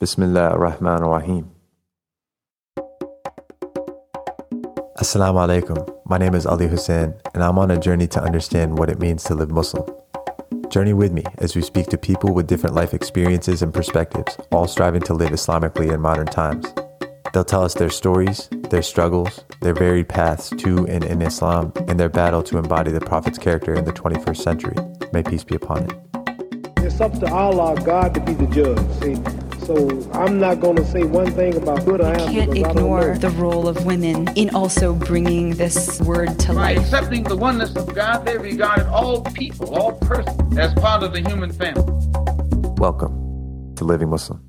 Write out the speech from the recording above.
Bismillah ar-Rahman ar-Rahim. Assalamu alaikum. My name is Ali Hussein, and I'm on a journey to understand what it means to live Muslim. Journey with me as we speak to people with different life experiences and perspectives, all striving to live Islamically in modern times. They'll tell us their stories, their struggles, their varied paths to and in Islam, and their battle to embody the Prophet's character in the 21st century. May peace be upon it. It's up to Allah, God, to be the judge. See, so I'm not going to say one thing about good or bad. Can't ignore the role of women in also bringing this word to By life. accepting the oneness of God, they regarded all people, all persons, as part of the human family. Welcome to Living Muslim.